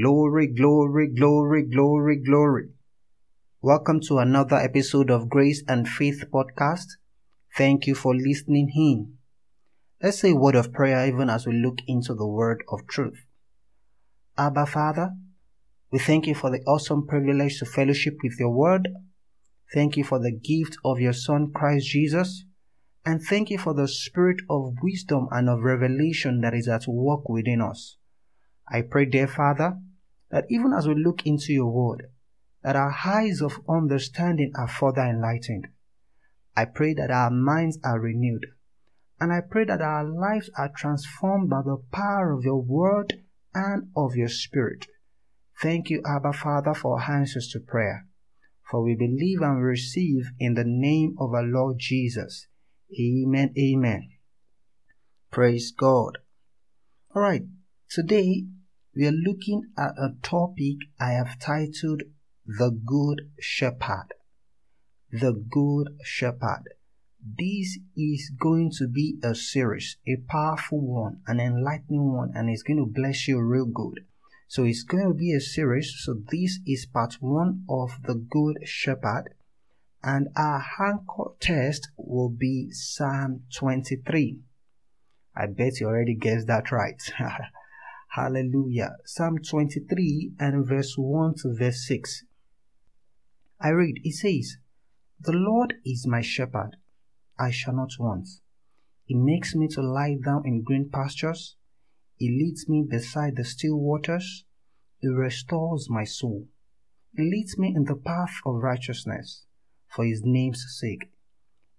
Glory, glory, glory, glory, glory. Welcome to another episode of Grace and Faith Podcast. Thank you for listening in. Let's say a word of prayer even as we look into the word of truth. Abba Father, we thank you for the awesome privilege to fellowship with your word. Thank you for the gift of your Son, Christ Jesus. And thank you for the spirit of wisdom and of revelation that is at work within us. I pray, dear Father, that even as we look into your word, that our eyes of understanding are further enlightened. I pray that our minds are renewed. And I pray that our lives are transformed by the power of your word and of your spirit. Thank you, Abba Father, for answers to prayer. For we believe and receive in the name of our Lord Jesus. Amen. Amen. Praise God. All right. Today we are looking at a topic I have titled The Good Shepherd. The Good Shepherd. This is going to be a series, a powerful one, an enlightening one, and it's going to bless you real good. So it's going to be a series. So this is part one of The Good Shepherd. And our anchor test will be Psalm 23. I bet you already guessed that right. Hallelujah. Psalm 23 and verse 1 to verse 6. I read, it says, The Lord is my shepherd, I shall not want. He makes me to lie down in green pastures. He leads me beside the still waters. He restores my soul. He leads me in the path of righteousness for his name's sake.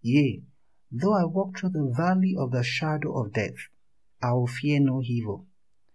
Yea, though I walk through the valley of the shadow of death, I will fear no evil,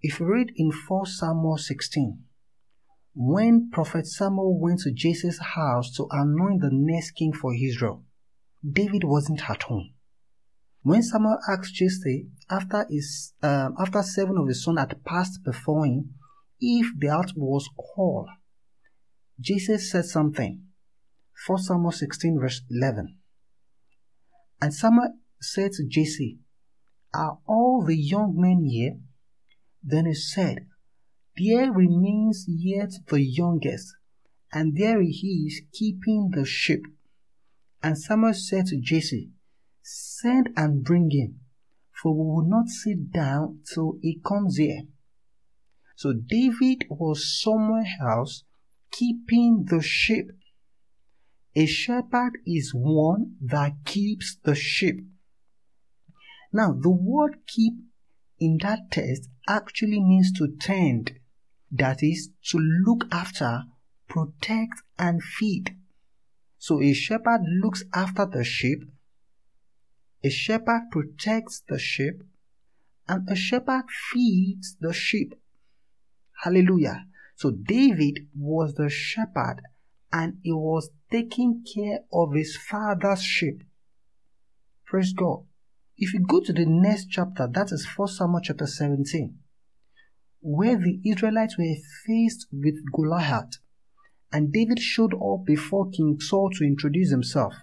If you read in 4 Samuel 16, when Prophet Samuel went to Jesse's house to anoint the next king for Israel, David wasn't at home. When Samuel asked Jesse after his um, after seven of his sons had passed before him, if house was whole, Jesse said something. 1 Samuel 16, verse 11. And Samuel said to Jesse, Are all the young men here? Then he said, There remains yet the youngest, and there he is keeping the sheep. And Samuel said to Jesse, Send and bring him, for we will not sit down till he comes here. So David was somewhere else keeping the sheep. A shepherd is one that keeps the sheep. Now, the word keep in that text actually means to tend, that is, to look after, protect, and feed. So, a shepherd looks after the sheep, a shepherd protects the sheep, and a shepherd feeds the sheep. Hallelujah. So David was the shepherd and he was taking care of his father's sheep. Praise God. If you go to the next chapter, that is 1 Samuel chapter 17, where the Israelites were faced with Goliath, and David showed up before King Saul to introduce himself.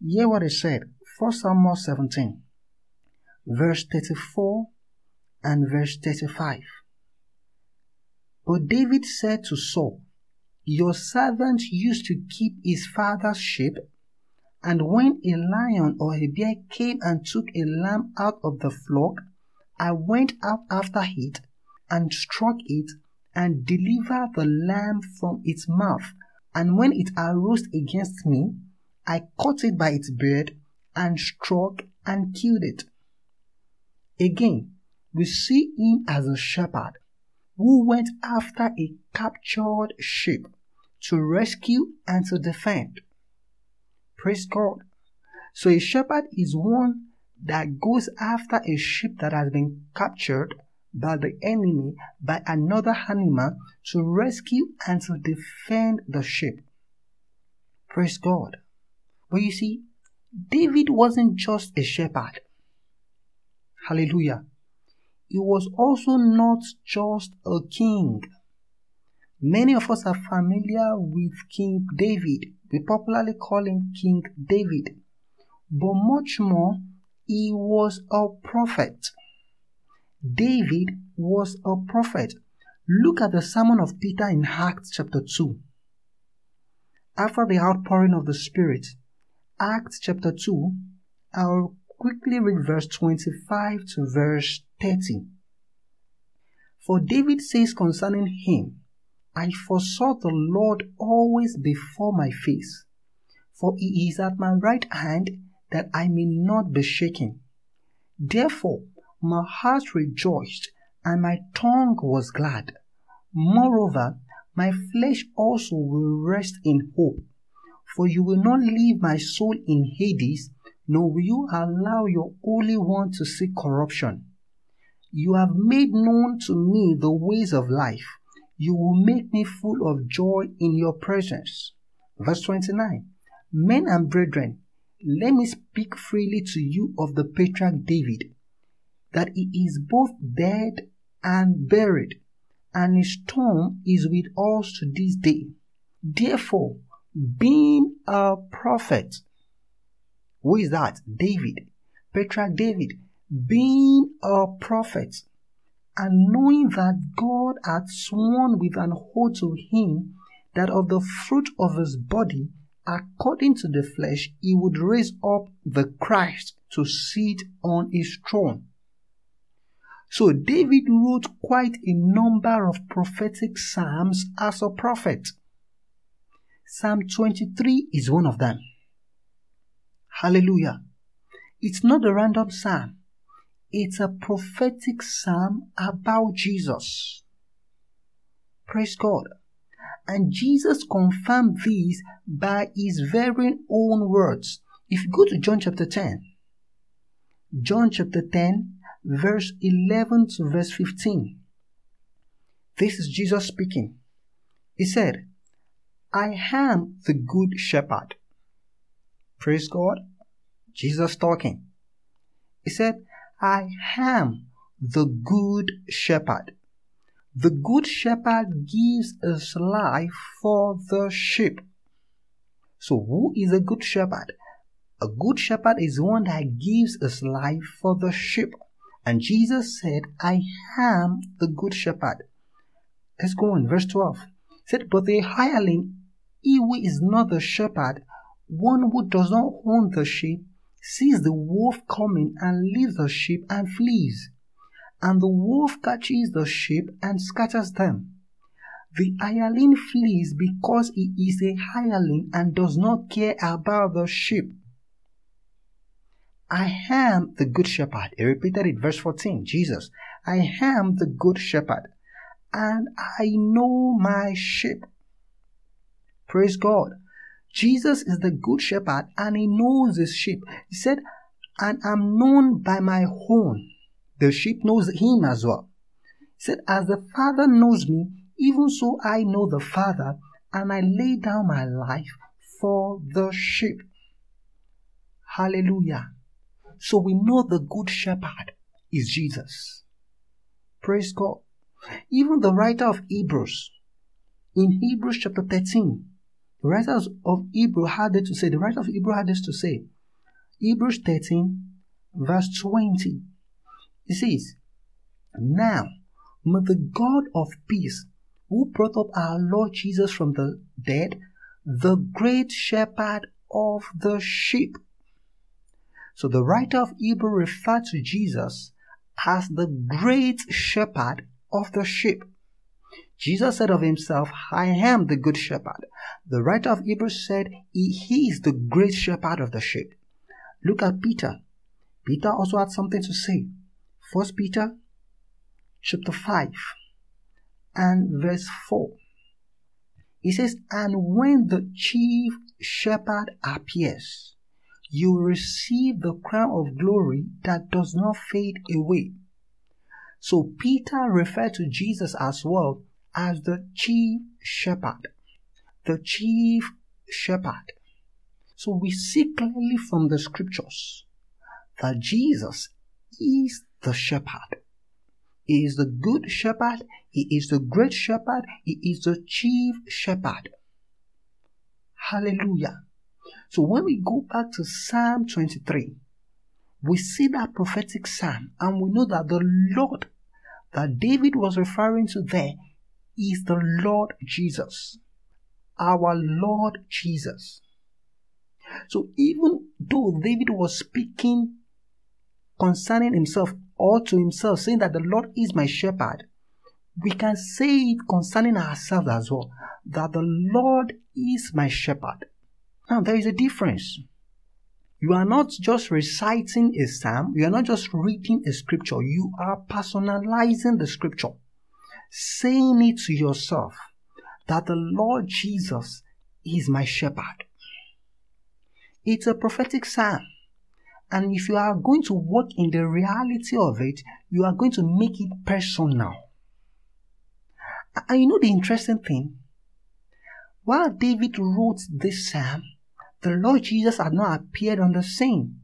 Hear what he said 1 Samuel 17, verse 34 and verse 35. But David said to Saul, Your servant used to keep his father's sheep, and when a lion or a bear came and took a lamb out of the flock, I went out after it and struck it and delivered the lamb from its mouth. And when it arose against me, I caught it by its beard and struck and killed it. Again, we see him as a shepherd who went after a captured sheep to rescue and to defend. Praise God. So a shepherd is one that goes after a sheep that has been captured by the enemy by another animal to rescue and to defend the sheep. Praise God. But you see, David wasn't just a shepherd. Hallelujah. He was also not just a king. Many of us are familiar with King David. We popularly call him King David. But much more, he was a prophet. David was a prophet. Look at the sermon of Peter in Acts chapter 2. After the outpouring of the Spirit, Acts chapter 2, I'll quickly read verse 25 to verse 30. For David says concerning him, I foresaw the Lord always before my face, for he is at my right hand that I may not be shaken. Therefore, my heart rejoiced and my tongue was glad. Moreover, my flesh also will rest in hope. For you will not leave my soul in Hades, nor will you allow your Holy One to see corruption. You have made known to me the ways of life you will make me full of joy in your presence. Verse 29 Men and brethren, let me speak freely to you of the patriarch David, that he is both dead and buried, and his tomb is with us to this day. Therefore, being a prophet, who is that? David, patriarch David, being a prophet, and knowing that God had sworn with an oath to him that of the fruit of his body, according to the flesh, he would raise up the Christ to sit on his throne. So David wrote quite a number of prophetic psalms as a prophet. Psalm 23 is one of them. Hallelujah. It's not a random psalm. It's a prophetic psalm about Jesus. Praise God. And Jesus confirmed these by his very own words. If you go to John chapter 10, John chapter 10, verse 11 to verse 15, this is Jesus speaking. He said, I am the good shepherd. Praise God. Jesus talking. He said, I am the good shepherd. The good shepherd gives his life for the sheep. So, who is a good shepherd? A good shepherd is one that gives his life for the sheep. And Jesus said, I am the good shepherd. Let's go on, verse 12. He said, But the hireling, he who is not the shepherd, one who does not own the sheep, sees the wolf coming and leaves the sheep and flees. And the wolf catches the sheep and scatters them. The hireling flees because he is a hireling and does not care about the sheep. I am the good shepherd. He repeated it, verse 14. Jesus, I am the good shepherd, and I know my sheep. Praise God. Jesus is the good shepherd and he knows his sheep. He said, and I'm known by my own. The sheep knows him as well. He said, as the Father knows me, even so I know the Father, and I lay down my life for the sheep. Hallelujah. So we know the good shepherd is Jesus. Praise God. Even the writer of Hebrews, in Hebrews chapter 13, the writers of Hebrew had to say. The writer of Hebrew had this to say. Hebrews 13, verse 20. It says, Now may the God of peace, who brought up our Lord Jesus from the dead, the great shepherd of the sheep. So the writer of Hebrew referred to Jesus as the great shepherd of the sheep. Jesus said of himself, I am the good shepherd. The writer of Hebrews said, He is the great shepherd of the sheep. Look at Peter. Peter also had something to say. First Peter chapter 5 and verse 4. He says, And when the chief shepherd appears, you receive the crown of glory that does not fade away. So Peter referred to Jesus as well as the chief shepherd. The chief shepherd. So we see clearly from the scriptures that Jesus is the shepherd. He is the good shepherd. He is the great shepherd. He is the chief shepherd. Hallelujah. So when we go back to Psalm 23, we see that prophetic psalm and we know that the Lord that David was referring to there is the Lord Jesus. Our Lord Jesus. So even though David was speaking concerning himself or to himself, saying that the Lord is my shepherd, we can say it concerning ourselves as well, that the Lord is my shepherd. Now there is a difference. You are not just reciting a psalm, you are not just reading a scripture, you are personalizing the scripture, saying it to yourself that the Lord Jesus is my shepherd. It's a prophetic psalm. And if you are going to work in the reality of it, you are going to make it personal. And you know the interesting thing? While David wrote this psalm, the Lord Jesus had not appeared on the scene.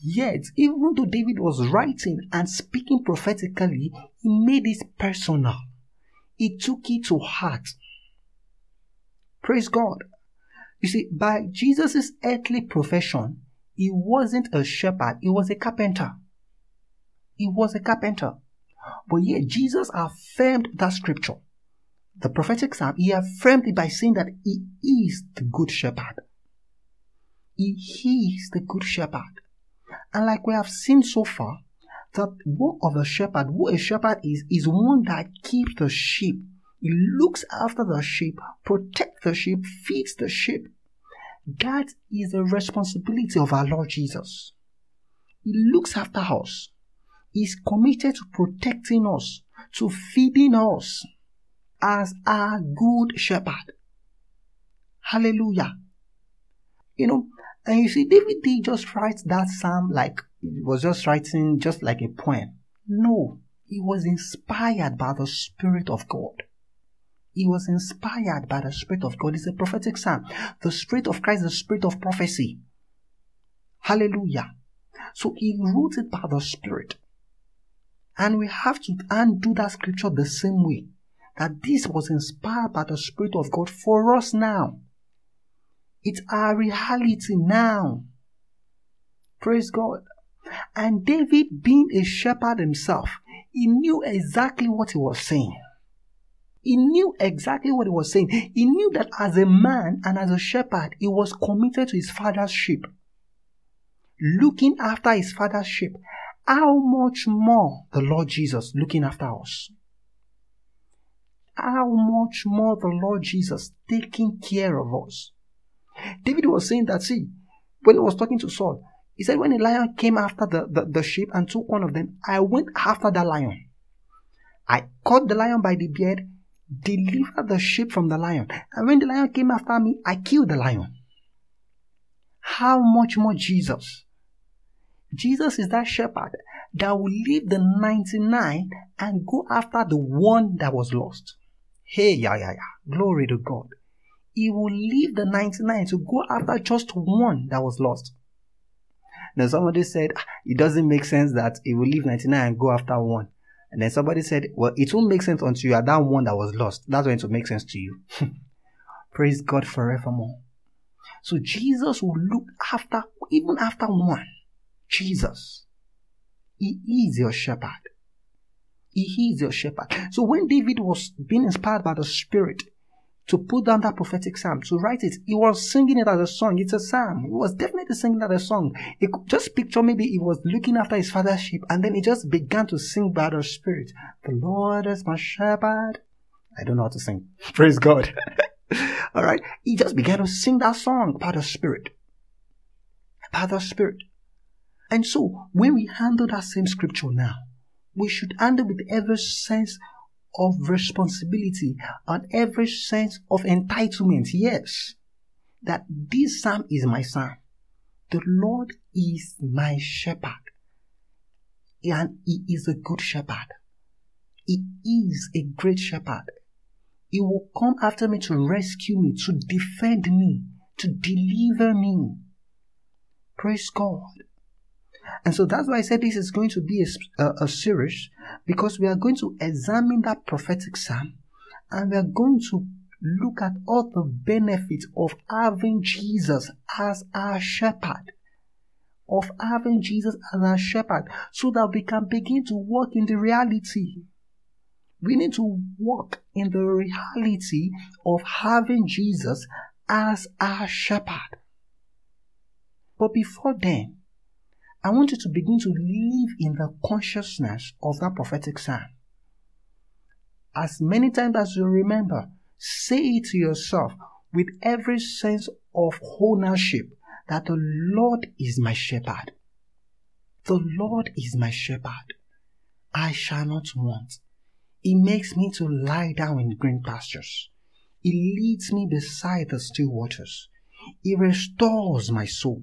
Yet, even though David was writing and speaking prophetically, he made it personal. He took it to heart. Praise God. You see, by Jesus' earthly profession, he wasn't a shepherd, he was a carpenter. He was a carpenter. But yet Jesus affirmed that scripture. The prophetic psalm, he affirmed it by saying that he is the good shepherd. He is the good shepherd. And like we have seen so far, that work of a shepherd, what a shepherd is, is one that keeps the sheep he looks after the sheep, protects the sheep, feeds the sheep. That is the responsibility of our Lord Jesus. He looks after us. He's committed to protecting us, to feeding us as our good shepherd. Hallelujah. You know, and you see, David just write that psalm like was just writing just like a poem. No, he was inspired by the Spirit of God. He was inspired by the Spirit of God. It's a prophetic psalm. The Spirit of Christ, the Spirit of prophecy. Hallelujah. So he wrote it by the Spirit. And we have to undo that scripture the same way. That this was inspired by the Spirit of God for us now. It's our reality now. Praise God. And David, being a shepherd himself, he knew exactly what he was saying. He knew exactly what he was saying. He knew that as a man and as a shepherd, he was committed to his father's sheep, looking after his father's sheep. How much more the Lord Jesus looking after us? How much more the Lord Jesus taking care of us? David was saying that, see, when he was talking to Saul, he said, When a lion came after the, the, the sheep and took one of them, I went after that lion. I caught the lion by the beard delivered the sheep from the lion. And when the lion came after me, I killed the lion. How much more Jesus? Jesus is that shepherd that will leave the 99 and go after the one that was lost. Hey, yeah, yeah, yeah. Glory to God. He will leave the 99 to go after just one that was lost. Now, somebody said ah, it doesn't make sense that he will leave 99 and go after one. And then somebody said, Well, it won't make sense until you are that one that was lost. That's when it will make sense to you. Praise God forevermore. So Jesus will look after, even after one. Jesus. He is your shepherd. He is your shepherd. So when David was being inspired by the Spirit, to put down that prophetic psalm, to write it. He was singing it as a song. It's a psalm. He was definitely singing it as a song. Could just picture maybe he was looking after his father's sheep and then he just began to sing by the Spirit. The Lord is my shepherd. I don't know how to sing. Praise God. All right. He just began to sing that song by the Spirit. By the Spirit. And so when we handle that same scripture now, we should handle with every sense of responsibility and every sense of entitlement. Yes, that this psalm is my psalm. The Lord is my shepherd. and He is a good shepherd. He is a great shepherd. He will come after me to rescue me, to defend me, to deliver me. Praise God. And so that's why I said this is going to be a, a, a, series because we are going to examine that prophetic psalm and we are going to look at all the benefits of having Jesus as our shepherd. Of having Jesus as our shepherd so that we can begin to walk in the reality. We need to walk in the reality of having Jesus as our shepherd. But before then, I want you to begin to live in the consciousness of that prophetic psalm. As many times as you remember, say it to yourself with every sense of ownership that the Lord is my shepherd. The Lord is my shepherd. I shall not want. He makes me to lie down in green pastures. He leads me beside the still waters. He restores my soul.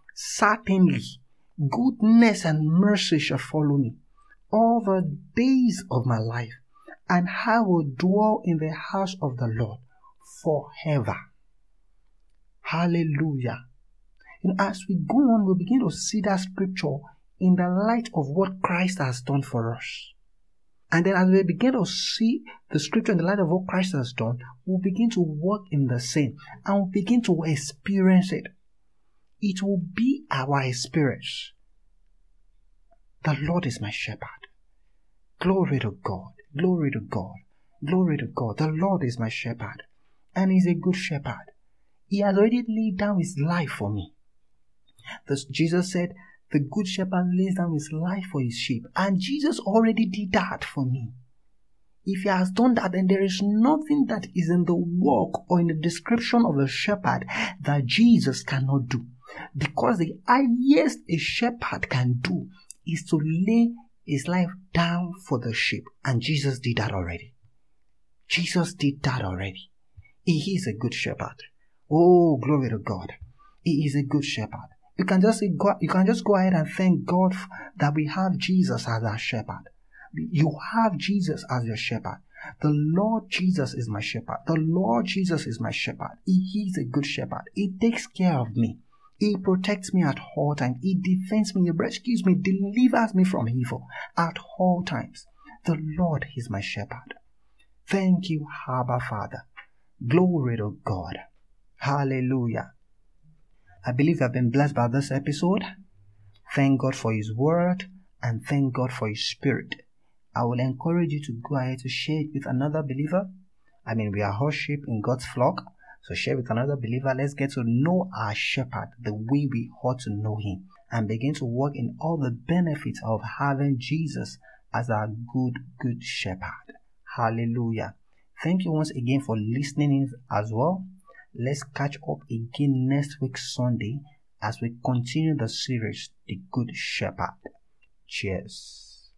Certainly, goodness and mercy shall follow me all the days of my life, and I will dwell in the house of the Lord forever. Hallelujah. And as we go on, we begin to see that scripture in the light of what Christ has done for us. And then as we begin to see the scripture in the light of what Christ has done, we'll begin to walk in the same and we'll begin to experience it it will be our experience. The Lord is my shepherd. Glory to God. Glory to God. Glory to God. The Lord is my shepherd. And He's a good shepherd. He has already laid down His life for me. Thus, Jesus said, The good shepherd lays down His life for His sheep. And Jesus already did that for me. If he has done that, then there is nothing that is in the work or in the description of a shepherd that Jesus cannot do. Because the highest a shepherd can do is to lay his life down for the sheep. And Jesus did that already. Jesus did that already. He is a good shepherd. Oh, glory to God. He is a good shepherd. You can just go, you can just go ahead and thank God that we have Jesus as our shepherd. You have Jesus as your shepherd. The Lord Jesus is my shepherd. The Lord Jesus is my shepherd. He is a good shepherd. He takes care of me. He protects me at all times. He defends me, He rescues me, delivers me from evil at all times. The Lord is my shepherd. Thank you, Abba Father. Glory to God. Hallelujah. I believe I've been blessed by this episode. Thank God for His word and thank God for His spirit. I will encourage you to go ahead to share it with another believer. I mean, we are all sheep in God's flock. So share with another believer. Let's get to know our shepherd the way we ought to know him and begin to walk in all the benefits of having Jesus as our good, good shepherd. Hallelujah. Thank you once again for listening in as well. Let's catch up again next week Sunday as we continue the series The Good Shepherd. Cheers.